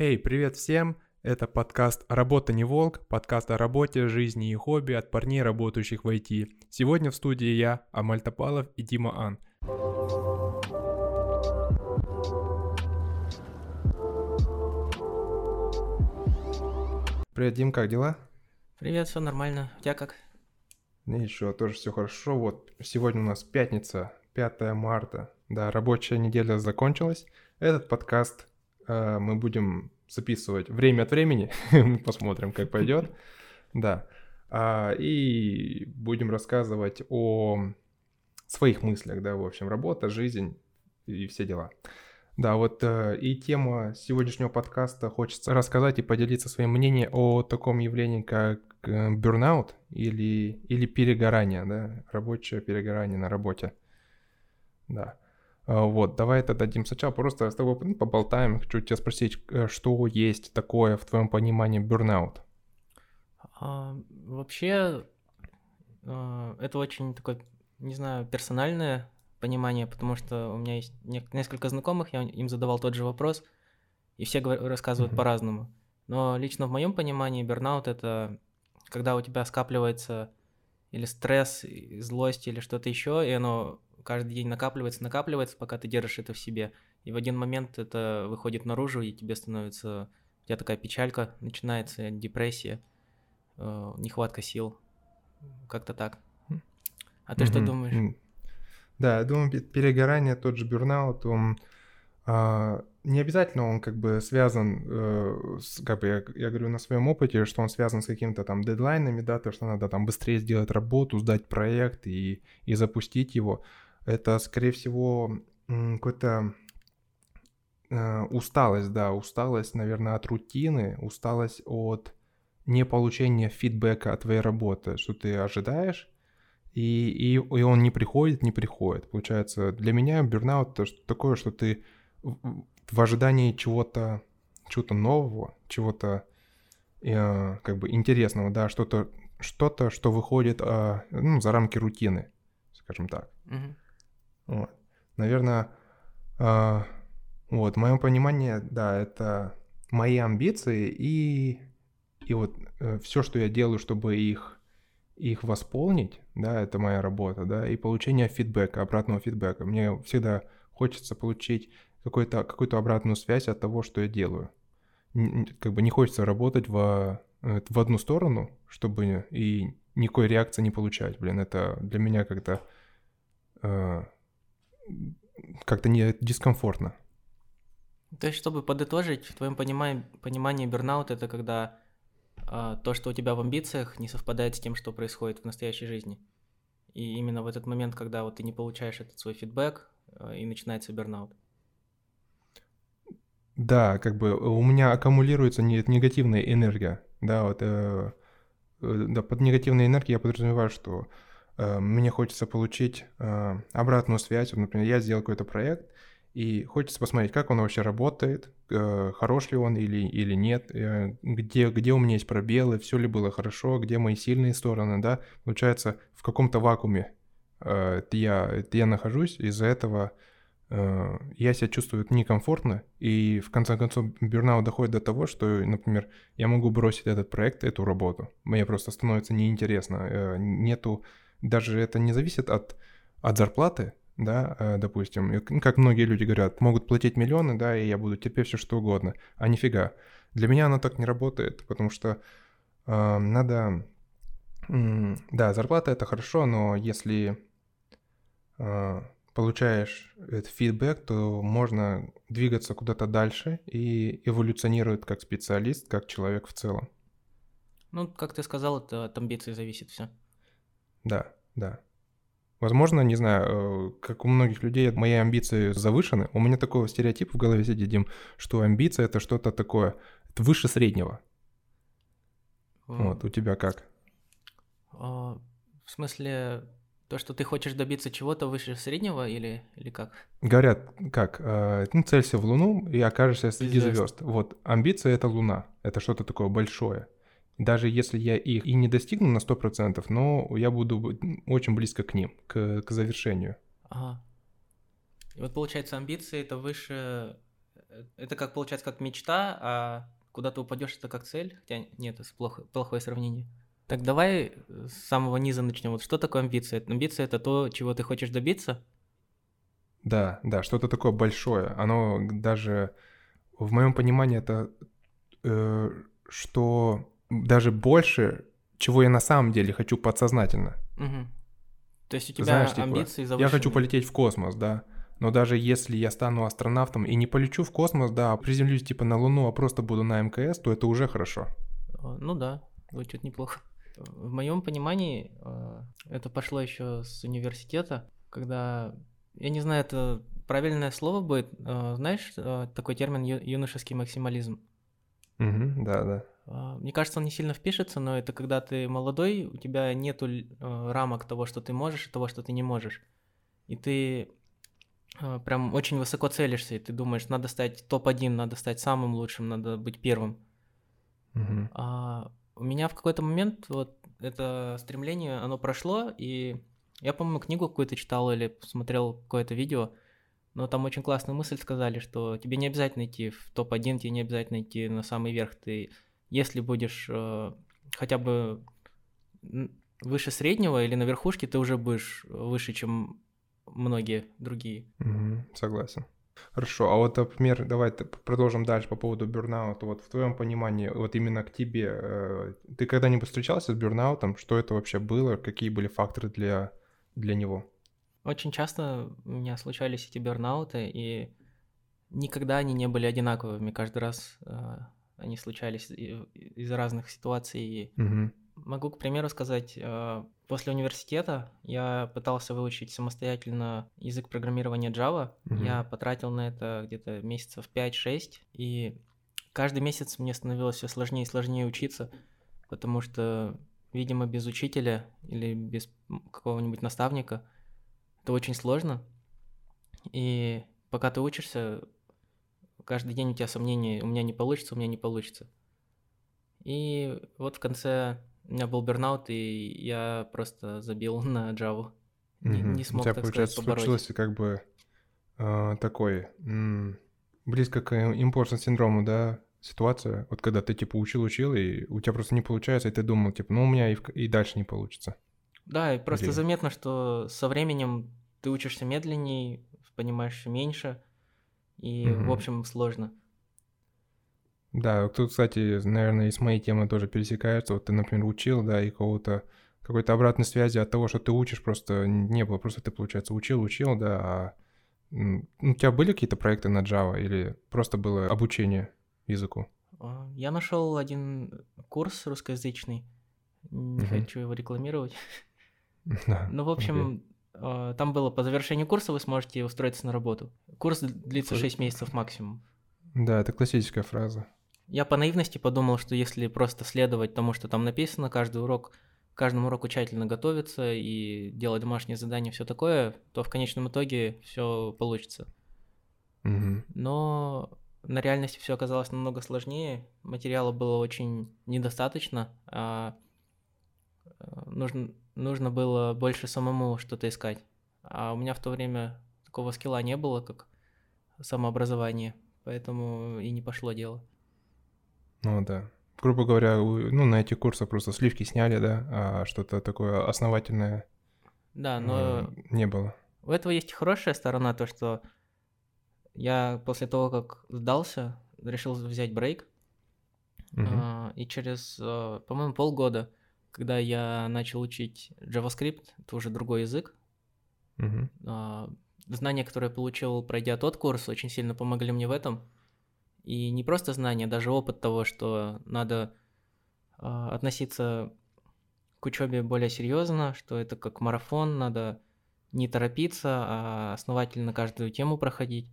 Хей, hey, привет всем! Это подкаст «Работа не волк», подкаст о работе, жизни и хобби от парней, работающих в IT. Сегодня в студии я, Амаль Топалов и Дима Ан. Привет, Дим, как дела? Привет, все нормально. У тебя как? Ничего, тоже все хорошо. Вот сегодня у нас пятница, 5 марта. Да, рабочая неделя закончилась. Этот подкаст мы будем записывать время от времени. Посмотрим, как пойдет. Да. А, и будем рассказывать о своих мыслях, да, в общем, работа, жизнь и все дела. Да, вот э, и тема сегодняшнего подкаста хочется рассказать и поделиться своим мнением о таком явлении, как э, burnout или, или перегорание, да, рабочее перегорание на работе. Да. А, вот, давай это дадим сначала, просто с тобой ну, поболтаем. Хочу тебя спросить, э, что есть такое в твоем понимании burnout? А, вообще, а, это очень такое, не знаю, персональное понимание, потому что у меня есть несколько знакомых, я им задавал тот же вопрос, и все рассказывают mm-hmm. по-разному. Но лично в моем понимании бернаут это когда у тебя скапливается или стресс, злость или что-то еще, и оно каждый день накапливается, накапливается, пока ты держишь это в себе. И в один момент это выходит наружу, и тебе становится... У тебя такая печалька, начинается депрессия, э, нехватка сил. Как-то так. А ты mm-hmm. что думаешь? Да, я думаю, перегорание, тот же бурнаут, он а, не обязательно он как бы связан, э, с, как бы я, я говорю на своем опыте, что он связан с какими-то там дедлайнами, да, то, что надо там быстрее сделать работу, сдать проект и, и запустить его. Это, скорее всего, какой-то э, усталость, да, усталость, наверное, от рутины, усталость от неполучения фидбэка от твоей работы, что ты ожидаешь, и, и, и он не приходит, не приходит. Получается, для меня бернаут это такое, что ты в, ожидании чего-то чего-то нового, чего-то э, как бы интересного, да, что-то, что-то, что выходит э, ну, за рамки рутины, скажем так. Mm-hmm. Вот. Наверное, э, вот, в моем понимании, да, это мои амбиции и, и вот э, все, что я делаю, чтобы их их восполнить, да, это моя работа, да, и получение фидбэка, обратного фидбэка. Мне всегда хочется получить какую-то какую обратную связь от того, что я делаю. Как бы не хочется работать в, э, в одну сторону, чтобы и никакой реакции не получать. Блин, это для меня как-то э, как-то не дискомфортно. То есть, чтобы подытожить, в твоем понимании, понимании бернаут это когда а, то, что у тебя в амбициях, не совпадает с тем, что происходит в настоящей жизни. И именно в этот момент, когда вот ты не получаешь этот свой фидбэк, а, и начинается бернаут. Да, как бы у меня аккумулируется негативная энергия. Да, вот э, э, да, под негативной энергией я подразумеваю, что мне хочется получить э, обратную связь. Например, я сделал какой-то проект, и хочется посмотреть, как он вообще работает, э, хорош ли он или, или нет, э, где, где у меня есть пробелы, все ли было хорошо, где мои сильные стороны, да. Получается, в каком-то вакууме э, я, я нахожусь, из-за этого я себя чувствую некомфортно, и в конце концов бернаут доходит до того, что, например, я могу бросить этот проект, эту работу. Мне просто становится неинтересно. Нету, даже это не зависит от, от зарплаты, да, э, допустим, как многие люди говорят, могут платить миллионы, да, и я буду терпеть все что угодно, а нифига. Для меня оно так не работает, потому что э, надо, э, да, зарплата это хорошо, но если э, получаешь этот фидбэк, то можно двигаться куда-то дальше и эволюционировать как специалист, как человек в целом. Ну, как ты сказал, это от амбиций зависит все. Да, да. Возможно, не знаю, э, как у многих людей мои амбиции завышены. У меня такой стереотип в голове сидит, Дим, что амбиция это что-то такое, это выше среднего. Mm. Вот, у тебя как? Uh, в смысле, то, что ты хочешь добиться чего-то выше среднего или, или как? Говорят, как? Э, ну, целься в Луну и окажешься среди звезд. звезд. Вот, амбиция — это Луна. Это что-то такое большое. Даже если я их и не достигну на 100%, но я буду очень близко к ним, к, к завершению. Ага. И вот получается, амбиции это выше, э, это как получается как мечта, а куда ты упадешь это как цель. Хотя нет, это плохо, плохое сравнение. Так давай с самого низа начнем. Вот что такое амбиция? Амбиция это то, чего ты хочешь добиться. Да, да, что-то такое большое. Оно даже в моем понимании это э, что даже больше, чего я на самом деле хочу подсознательно. Угу. То есть у тебя Знаешь, типа, амбиции завышенные. Я хочу полететь в космос, да. Но даже если я стану астронавтом и не полечу в космос, да, а приземлюсь типа на Луну, а просто буду на МКС, то это уже хорошо. А, Ну да, звучит неплохо. В моем понимании э, это пошло еще с университета, когда, я не знаю, это правильное слово будет, э, знаешь, такой термин ю- юношеский максимализм. Мгм, да, да. А, Мне кажется, он не сильно впишется, но это когда ты молодой, у тебя нету э, рамок того, что ты можешь, и того, что ты не можешь. И ты э, прям очень высоко целишься, и ты думаешь, надо стать топ-1, надо стать самым лучшим, надо быть первым. Мгм. А у меня в какой-то момент вот это стремление, оно прошло, и я, по-моему, книгу какую-то читал или смотрел какое-то видео, но там очень классную мысль сказали, что тебе не обязательно идти в топ-1, тебе не обязательно идти на самый верх. Ты, если будешь э, хотя бы выше среднего или на верхушке, ты уже будешь выше, чем многие другие. Мгм, согласен. Хорошо, а вот, например, давай продолжим дальше по поводу бурнаута. Вот в твоем понимании, вот именно к тебе, э, ты когда-нибудь встречался с бурнаутом? Что это вообще было? Какие были факторы для, для него? Очень часто у меня случались эти бернауты, и никогда они не были одинаковыми. Каждый раз э, они случались из разных ситуаций. Мгм. могу, к примеру, сказать, э, после университета я пытался выучить самостоятельно язык программирования Java. Мгм. Я потратил на это где-то месяцев 5-6, и каждый месяц мне становилось все сложнее и сложнее учиться, потому что, видимо, без учителя или без какого-нибудь наставника это очень сложно. И пока ты учишься, каждый день у тебя сомнения, у меня не получится, у меня не получится. И вот в конце у меня был бернаут, и я просто забил на Java. Не- не смог, У тебя, так сказать, получается, побороть. случился как бы э, такой м, близко к импорт синдрому, да, ситуация, вот когда ты типа учил-учил, и у тебя просто не получается, и ты думал, типа, ну у меня и, в- и дальше не получится. Да, и просто Или- заметно, что со временем ты учишься медленнее, понимаешь меньше, и, в Мгм. общем, сложно. Да, тут, кстати, наверное, и с моей темой тоже пересекается. Вот ты, например, учил, да, и какого-то какой-то обратной связи от того, что ты учишь, просто не было. Просто ты, получается, учил, учил, да, а у тебя были какие-то проекты на Java или просто было обучение языку? А, Я нашел один курс русскоязычный, не Мгм. хочу его рекламировать. Да, Ну, в общем, а, там было по завершению курса вы сможете устроиться на работу. Курс длится Слушай- 6 месяцев максимум. Да, это классическая фраза. Я по наивности подумал, что если просто следовать тому, что там написано, каждый урок, каждому уроку тщательно готовиться и делать домашние задания, все такое, то в конечном итоге все получится. Мгм. Но на реальности все оказалось намного сложнее. Материала было очень недостаточно, а э, нужно, нужно было больше самому что-то искать. А у меня в то время такого скилла не было, как самообразование, поэтому и не пошло дело. Ну да. Грубо говоря, ну, на эти курсы просто сливки сняли, да, а что-то такое основательное Да, но м, не было. у этого есть хорошая сторона, то что я после того, как сдался, решил взять брейк. А, И через, а, по-моему, полгода, когда я начал учить JavaScript, это уже другой язык, а, знания, которые я получил, пройдя тот курс, очень сильно помогли мне в этом. И не просто знания, даже опыт того, что надо а, относиться к учебе более серьезно, что это как марафон, надо не торопиться, а основательно каждую тему проходить.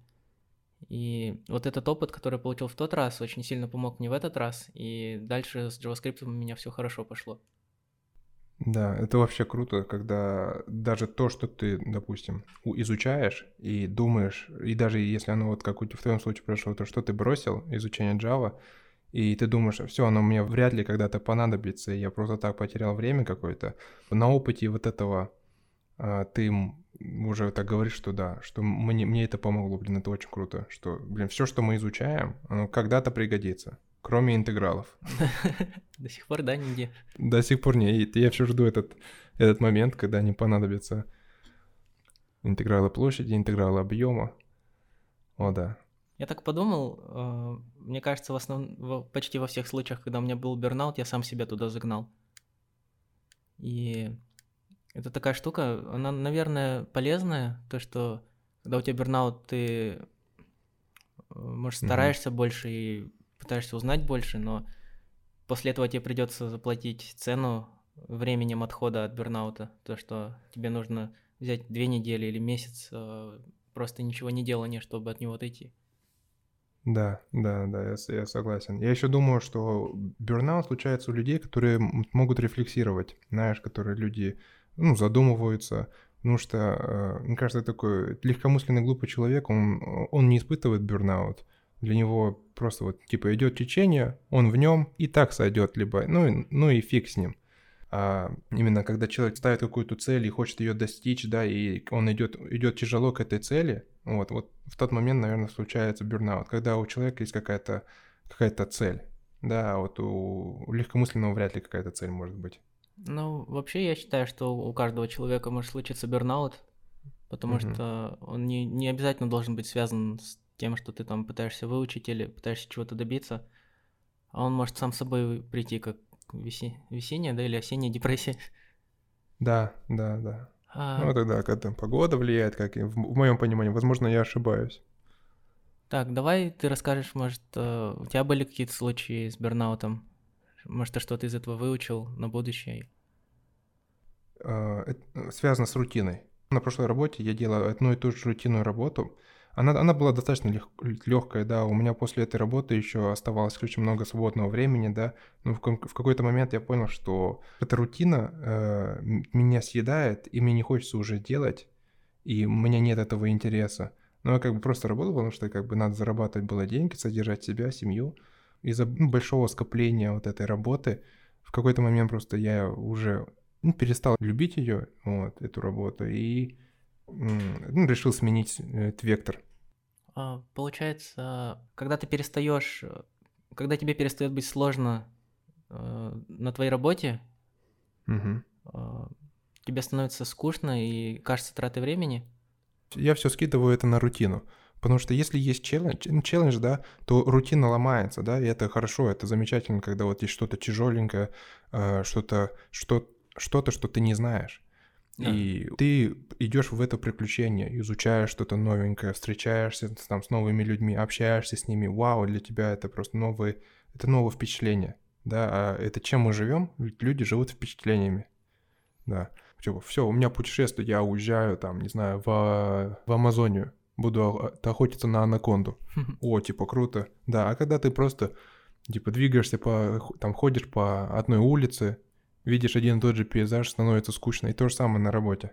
И вот этот опыт, который я получил в тот раз, очень сильно помог мне в этот раз, и дальше с JavaScript у меня все хорошо пошло. Да, это вообще круто, когда даже то, что ты, допустим, изучаешь и думаешь, и даже если оно вот как у в твоем случае прошло, то что ты бросил изучение Java, и ты думаешь, все, оно мне вряд ли когда-то понадобится, я просто так потерял время какое-то. На опыте вот этого а, ты уже так говоришь, что да, что мне, мне это помогло, блин, это очень круто, что, блин, все, что мы изучаем, оно когда-то пригодится, кроме интегралов. До сих пор, да, нигде? До сих пор не, я все жду этот, этот момент, когда они понадобятся интегралы площади, интегралы объема. О, да. Я так подумал, э, мне кажется, в основном, почти во всех случаях, когда у меня был бернаут, я сам себя туда загнал. И это такая штука, она, наверное, полезная, то, что когда у тебя бернаут, ты, э, может, стараешься mm-hmm. больше и пытаешься узнать больше, но после этого тебе придется заплатить цену временем отхода от бернаута, то, что тебе нужно взять две недели или месяц э, просто ничего не делания, чтобы от него отойти. Да, да, да, я, я согласен. Я еще думаю, что бернаут случается у людей, которые могут рефлексировать, знаешь, которые люди ну, задумываются, потому что, э, мне кажется, такой легкомысленный глупый человек, он, он не испытывает бурнаут. Для него просто вот типа идет течение, он в нем и так сойдет, либо, ну, ну и фиг с ним. А именно когда человек ставит какую-то цель и хочет ее достичь, да, и он идет, идет тяжело к этой цели, вот, вот в тот момент, наверное, случается бурнаут, когда у человека есть какая-то какая цель, да, а вот у, у легкомысленного вряд ли какая-то цель может быть. Ну, вообще я считаю, что у каждого человека может случиться бернаут, потому mm-hmm. что он не, не обязательно должен быть связан с тем, что ты там пытаешься выучить или пытаешься чего-то добиться, а он может сам собой прийти как веси... весенняя, да, или осенняя депрессия. Да, да, да. А... Ну тогда, когда погода влияет, как в, в моем понимании, возможно, я ошибаюсь. Так, давай ты расскажешь, может, э, у тебя были какие-то случаи с бернаутом? Может, ты что-то из этого выучил на будущее? А, это связано с рутиной. На прошлой работе я делал одну и ту же рутинную работу. Она, она была достаточно лег, легкая, да. У меня после этой работы еще оставалось очень много свободного времени, да. Но в, в какой-то момент я понял, что эта рутина э, меня съедает, и мне не хочется уже делать, и у меня нет этого интереса. Но я как бы просто работал, потому что как бы надо зарабатывать было деньги, содержать себя, семью из-за ну, большого скопления вот этой работы в какой-то момент просто я уже ну, перестал любить ее, вот, эту работу, и ну, решил сменить этот вектор. А, получается, когда ты перестаешь, когда тебе перестает быть сложно э, на твоей работе, угу. э, тебе становится скучно и кажется тратой времени? Я все скидываю это на рутину. Потому что если есть челлендж, ну, челлендж, да, то рутина ломается, да, и это хорошо, это замечательно, когда вот есть что-то тяжеленькое, э, что-то, что, что-то, что ты не знаешь. Да. И ты идешь в это приключение, изучаешь что-то новенькое, встречаешься там с новыми людьми, общаешься с ними. Вау, для тебя это просто новые, это новое впечатление. Да, а это чем мы живем? Люди живут впечатлениями. Да. Типа, все, у меня путешествие, я уезжаю там, не знаю, в, в Амазонию буду охотиться на анаконду. О, типа, круто. Да, а когда ты просто, типа, двигаешься по, там, ходишь по одной улице, видишь один и тот же пейзаж, становится скучно. И то же самое на работе.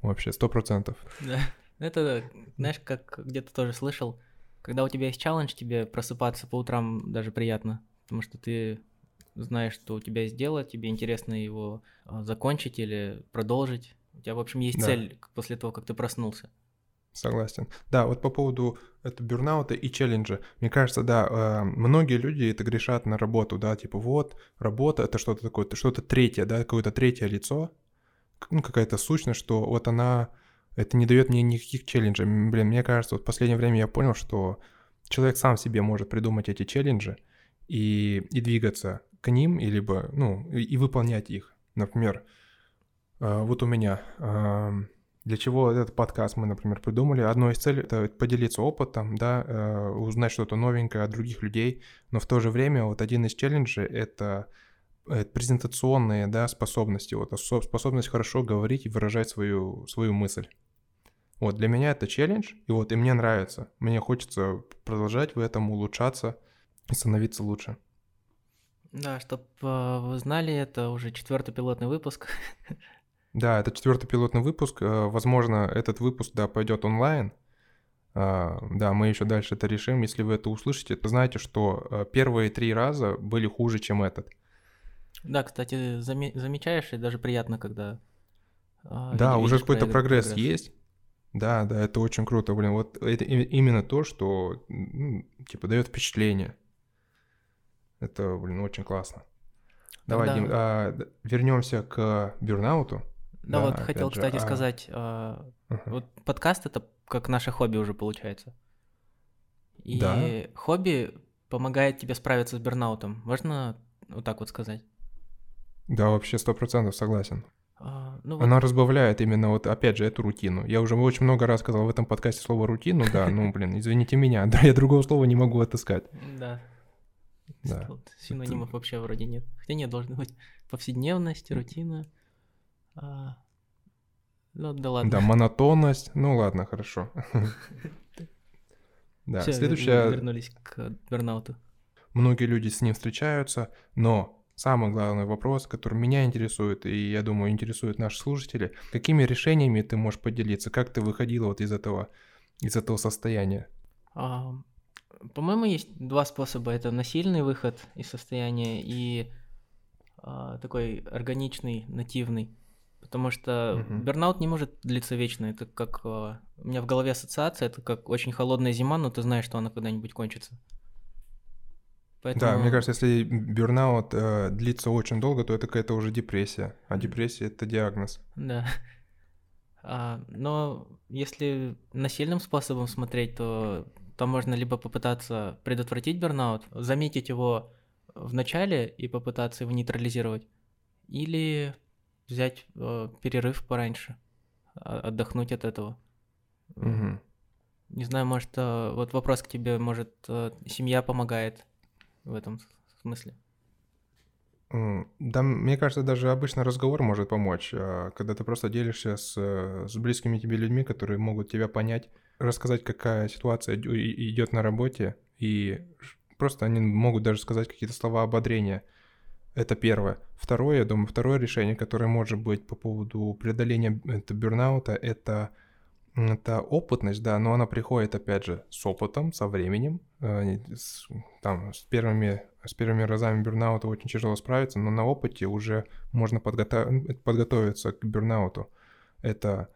Вообще, сто процентов. Да. Это, знаешь, как где-то тоже слышал, когда у тебя есть челлендж, тебе просыпаться по утрам даже приятно, потому что ты знаешь, что у тебя есть дело, тебе интересно его а, закончить или продолжить. У тебя, в общем, есть да. цель после того, как ты проснулся. Согласен. Да, вот по поводу это бюрнаута и челленджа. Мне кажется, да, э, многие люди это грешат на работу, да, типа вот, работа это что-то такое, что-то третье, да, какое-то третье лицо, ну, какая-то сущность, что вот она, это не дает мне никаких челленджей. Блин, мне кажется, вот в последнее время я понял, что человек сам себе может придумать эти челленджи и, и двигаться к ним, и либо, ну, и, и выполнять их. Например, э, вот у меня для чего этот подкаст мы, например, придумали? Одно из целей — это поделиться опытом, да, э, узнать что-то новенькое от других людей, но в то же время вот один из челленджей — это э, презентационные да, способности, вот, способность хорошо говорить и выражать свою, свою мысль. Вот, для меня это челлендж, и вот, и мне нравится. Мне хочется продолжать в этом, улучшаться и становиться лучше. Да, чтобы э, вы знали, это уже четвертый пилотный выпуск. Да, это четвертый пилотный выпуск. Э, возможно, этот выпуск, да, пойдет онлайн. А, да, мы еще дальше это решим. Если вы это услышите, то знаете, что э, первые три раза были хуже, чем этот. Да, кстати, заме- замечаешь, и даже приятно, когда Да, уже какой-то прогре- прогресс есть. Да, да, это очень круто, блин. Вот это именно то, что, ну, типа, дает впечатление. Это, блин, очень классно. Давай, Тогда- Дим, а, вернемся к бурнауту. Да, Да, вот хотел, же, кстати, а- сказать, а, Ага. вот подкаст это как наше хобби уже получается. И Да. хобби помогает тебе справиться с бернаутом. Можно вот так вот сказать? Да, вообще сто процентов согласен. А, ну вот, Она разбавляет именно вот, опять же, эту рутину. Я уже очень много раз сказал в этом подкасте слово рутину, да, ну, блин, извините меня, да, я другого слова не могу отыскать. да. Да. Синонимов вообще вроде нет. Хотя нет, должны быть повседневность, рутина. А, Ну да ладно. Да, монотонность, ну ладно, хорошо. Да, Всё, следующая, вернулись к бернауту. многие люди с ним встречаются, но самый главный вопрос, который меня интересует, и я думаю, интересует наших слушателей, какими решениями ты можешь поделиться, как ты выходила вот из этого, из этого состояния? А, По-моему, есть два способа. Это насильный выход из состояния и а, такой органичный, нативный. Потому что Мгм. бернаут не может длиться вечно. Это как... а, У меня в голове ассоциация, это как очень холодная зима, но ты знаешь, что она когда-нибудь кончится. Да, мне кажется, если бюрнаут э, длится очень долго, то это какая-то уже депрессия, а депрессия это диагноз. Да. А, но если насильным способом смотреть, то там можно либо попытаться предотвратить бернаут, заметить его в начале и попытаться его нейтрализировать, или взять э, перерыв пораньше, а- отдохнуть от этого. Мгм. Не знаю, может, э, вот вопрос к тебе, может, э, семья помогает в этом смысле? Да, мне кажется, даже обычно разговор может помочь, а, когда ты просто делишься с, э, с близкими тебе людьми, которые могут тебя понять, рассказать, какая ситуация идет на работе, и просто они могут даже сказать какие-то слова ободрения. Это первое. Второе, я думаю, второе решение, которое может быть по поводу преодоления это бюрнаута, это, это опытность, да, но она приходит, опять же, с опытом, со временем. Э, с- Там, с первыми, с первыми разами бюрнаута очень тяжело справиться, но на опыте уже можно подготов- подготовиться к бюрнауту. Это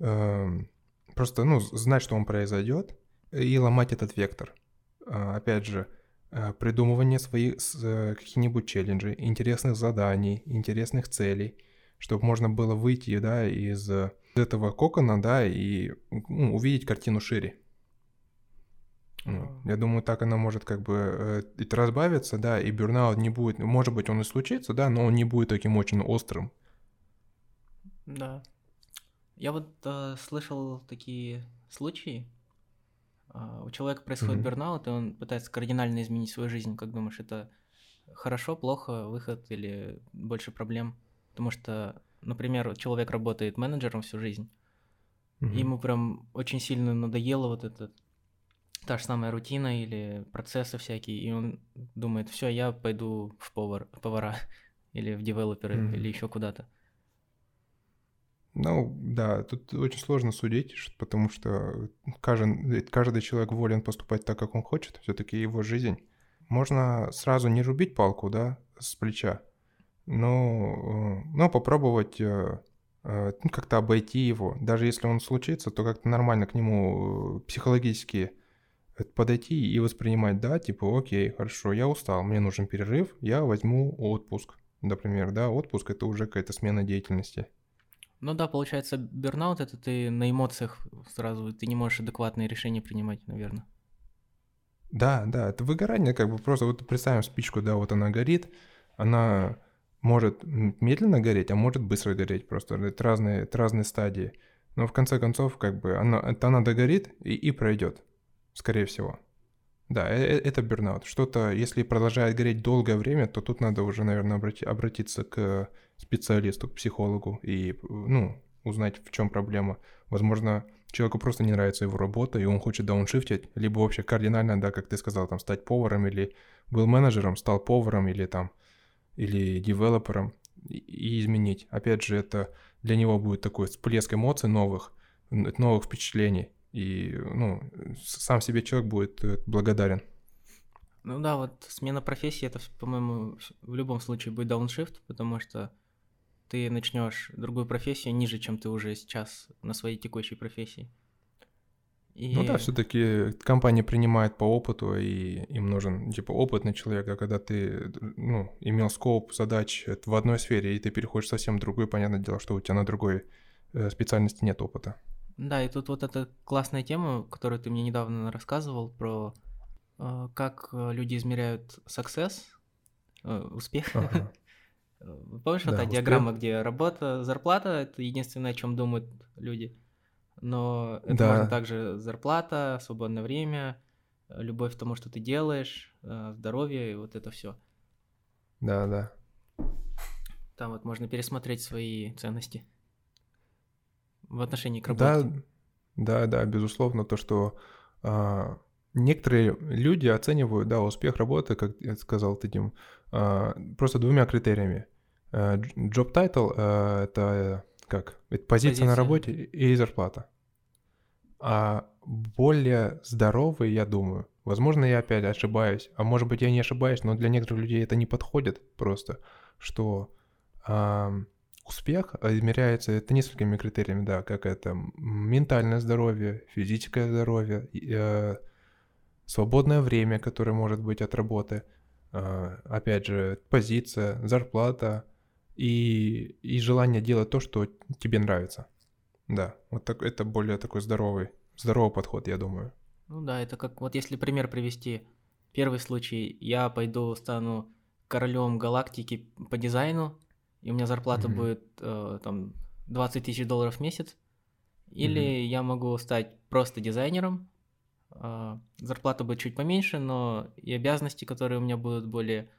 эм, просто, ну, знать, что он произойдет, и ломать этот вектор. А, Опять же, э, придумывание своих э, каких-нибудь челленджей, интересных заданий, интересных целей, чтобы можно было выйти, да, из э, этого кокона, да, и ну, увидеть картину шире. Ну. Я думаю, так она может как бы э, разбавиться, да, и бюрнаут не будет, может быть, он и случится, да, но он не будет таким очень острым. Да. Я вот э, слышал такие случаи. А, у человека происходит Мгм. бернаут, и он пытается кардинально изменить свою жизнь. Как думаешь, это хорошо, плохо, выход или больше проблем? Потому что, например, человек работает менеджером всю жизнь, Мгм. ему прям очень сильно надоело вот это та же самая рутина или процессы всякие, и он думает, все, я пойду в повар, повара или в девелоперы Мгм. или еще куда-то. Ну, да, тут очень сложно судить, потому что каждый, каждый человек волен поступать так, как он хочет, все-таки его жизнь. Можно сразу не рубить палку, да, с плеча, но, э, но попробовать э, э, ну, как-то обойти его. Даже если он случится, то как-то нормально к нему психологически подойти и воспринимать, да, типа, окей, хорошо, я устал, мне нужен перерыв, я возьму отпуск, например, да, отпуск это уже какая-то смена деятельности. Ну да, получается, бернаут это ты на эмоциях сразу, ты не можешь адекватные решения принимать, наверное. Да, да, это выгорание, как бы просто вот представим спичку, да, вот она горит, она может медленно гореть, а может быстро гореть, просто это разные, это разные стадии. Но в конце концов, как бы, она, это она догорит и, и пройдет, скорее всего. Да, э- э- это бернаут. Что-то, если продолжает гореть долгое время, то тут надо уже, наверное, обрати- обратиться к специалисту, к психологу и, ну, узнать, в чем проблема. Возможно, человеку просто не нравится его работа, и он хочет дауншифтить, либо вообще кардинально, да, как ты сказал, там, стать поваром, или был менеджером, стал поваром, или там, или девелопером, и, и изменить. Опять же, это для него будет такой всплеск эмоций новых, новых впечатлений, и, ну, сам себе человек будет э, благодарен. Ну да, вот смена профессии, это, по-моему, в любом случае будет дауншифт, потому что ты начнешь другую профессию ниже, чем ты уже сейчас на своей текущей профессии. И... Ну да, все-таки компания принимает по опыту, и им нужен типа опытный человек, а когда ты ну, имел скоп задач в одной сфере, и ты переходишь совсем в другую, понятное дело, что у тебя на другой э, специальности нет опыта. Да, и тут вот эта классная тема, которую ты мне недавно рассказывал про э, как э, люди измеряют success, э, успех. Ага. Помнишь, да, вот та успех. диаграмма, где работа, зарплата это единственное, о чем думают люди. Но это да. можно также зарплата, свободное время, любовь к тому, что ты делаешь, здоровье и вот это все. Да, да. Там вот можно пересмотреть свои ценности в отношении к работе. Да, да, да, безусловно, то, что а, некоторые люди оценивают, да, успех работы, как сказал ты, Дим, а, просто двумя критериями. А, job title а, это как? Это позиция, позиция на работе и зарплата. А более здоровые, я думаю, возможно, я опять ошибаюсь, а может быть, я не ошибаюсь, но для некоторых людей это не подходит просто, что а, успех измеряется это несколькими критериями, да, как это ментальное здоровье, физическое здоровье, э, свободное время, которое может быть от работы, э, опять же, позиция, зарплата и, и желание делать то, что тебе нравится. Да, вот так, это более такой здоровый, здоровый подход, я думаю. Ну да, это как, вот если пример привести, первый случай, я пойду стану королем галактики по дизайну, и у меня зарплата mm-hmm. будет э, там 20 тысяч долларов в месяц, или mm-hmm. я могу стать просто дизайнером, э, зарплата будет чуть поменьше, но и обязанности, которые у меня будут более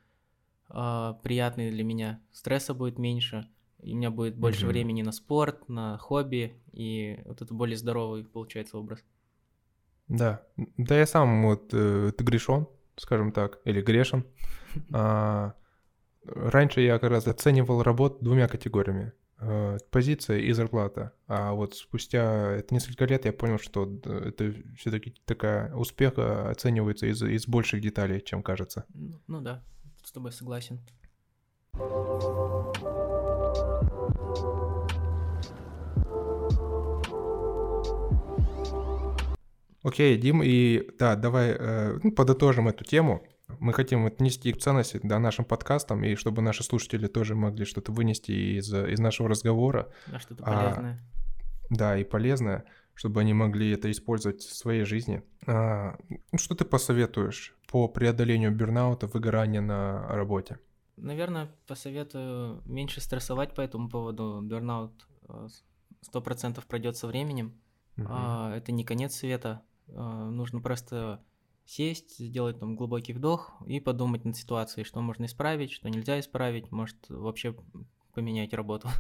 э, приятные для меня, стресса будет меньше, и у меня будет больше mm-hmm. времени на спорт, на хобби, и вот это более здоровый получается образ. Да, да я сам вот э, ты грешен, скажем так, или грешен. А, Раньше я как раз оценивал работу двумя категориями. Э, позиция и зарплата. А вот спустя несколько лет я понял, что это все-таки такая успех оценивается из, из больших деталей, чем кажется. Ну, ну да, с тобой согласен. Окей, Дим, и да, давай э, ну, подытожим эту тему. Мы хотим отнести ценности да, нашим подкастам, и чтобы наши слушатели тоже могли что-то вынести из, из нашего разговора. Да, что-то полезное. А, да, и полезное, чтобы они могли это использовать в своей жизни. А, что ты посоветуешь по преодолению бернаута, выгорания на работе? Наверное, посоветую меньше стрессовать по этому поводу. Бернаут э, сто процентов пройдет со временем. Угу. А, это не конец света. А, нужно просто сесть, сделать там глубокий вдох и подумать над ситуацией, что можно исправить, что нельзя исправить, может вообще поменять работу.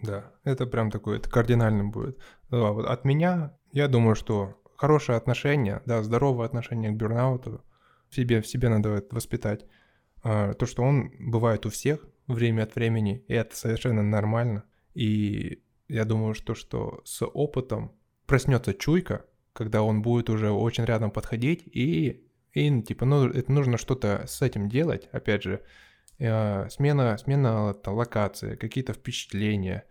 Да, это прям такое, это кардинально будет. Да, вот от меня, я думаю, что хорошее отношение, да, здоровое отношение к бернауту в себе, в себе надо воспитать. А, то, что он бывает у всех время от времени, и это совершенно нормально. И я думаю, что, что с опытом проснется чуйка, когда он будет уже очень рядом подходить, и, и типа, ну, это нужно что-то с этим делать, опять же, э, смена, смена там, локации, какие-то впечатления,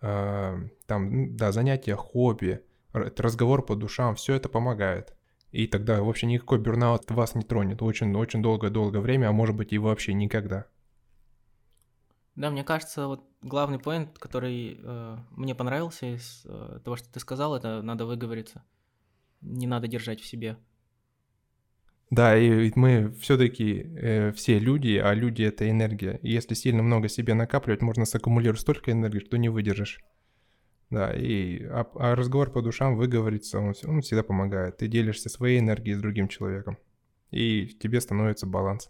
э, там, да, занятия, хобби, разговор по душам, все это помогает. И тогда вообще никакой бурнаут вас не тронет очень-очень долгое-долгое время, а может быть и вообще никогда. Да, мне кажется, вот главный поинт, который э, мне понравился из э, того, что ты сказал, это надо выговориться не надо держать в себе. Да, и мы все-таки э, все люди, а люди это энергия. И если сильно много себе накапливать, можно саккумулировать столько энергии, что не выдержишь. Да, и а, а разговор по душам выговориться, он, он всегда помогает. Ты делишься своей энергией с другим человеком, и тебе становится баланс.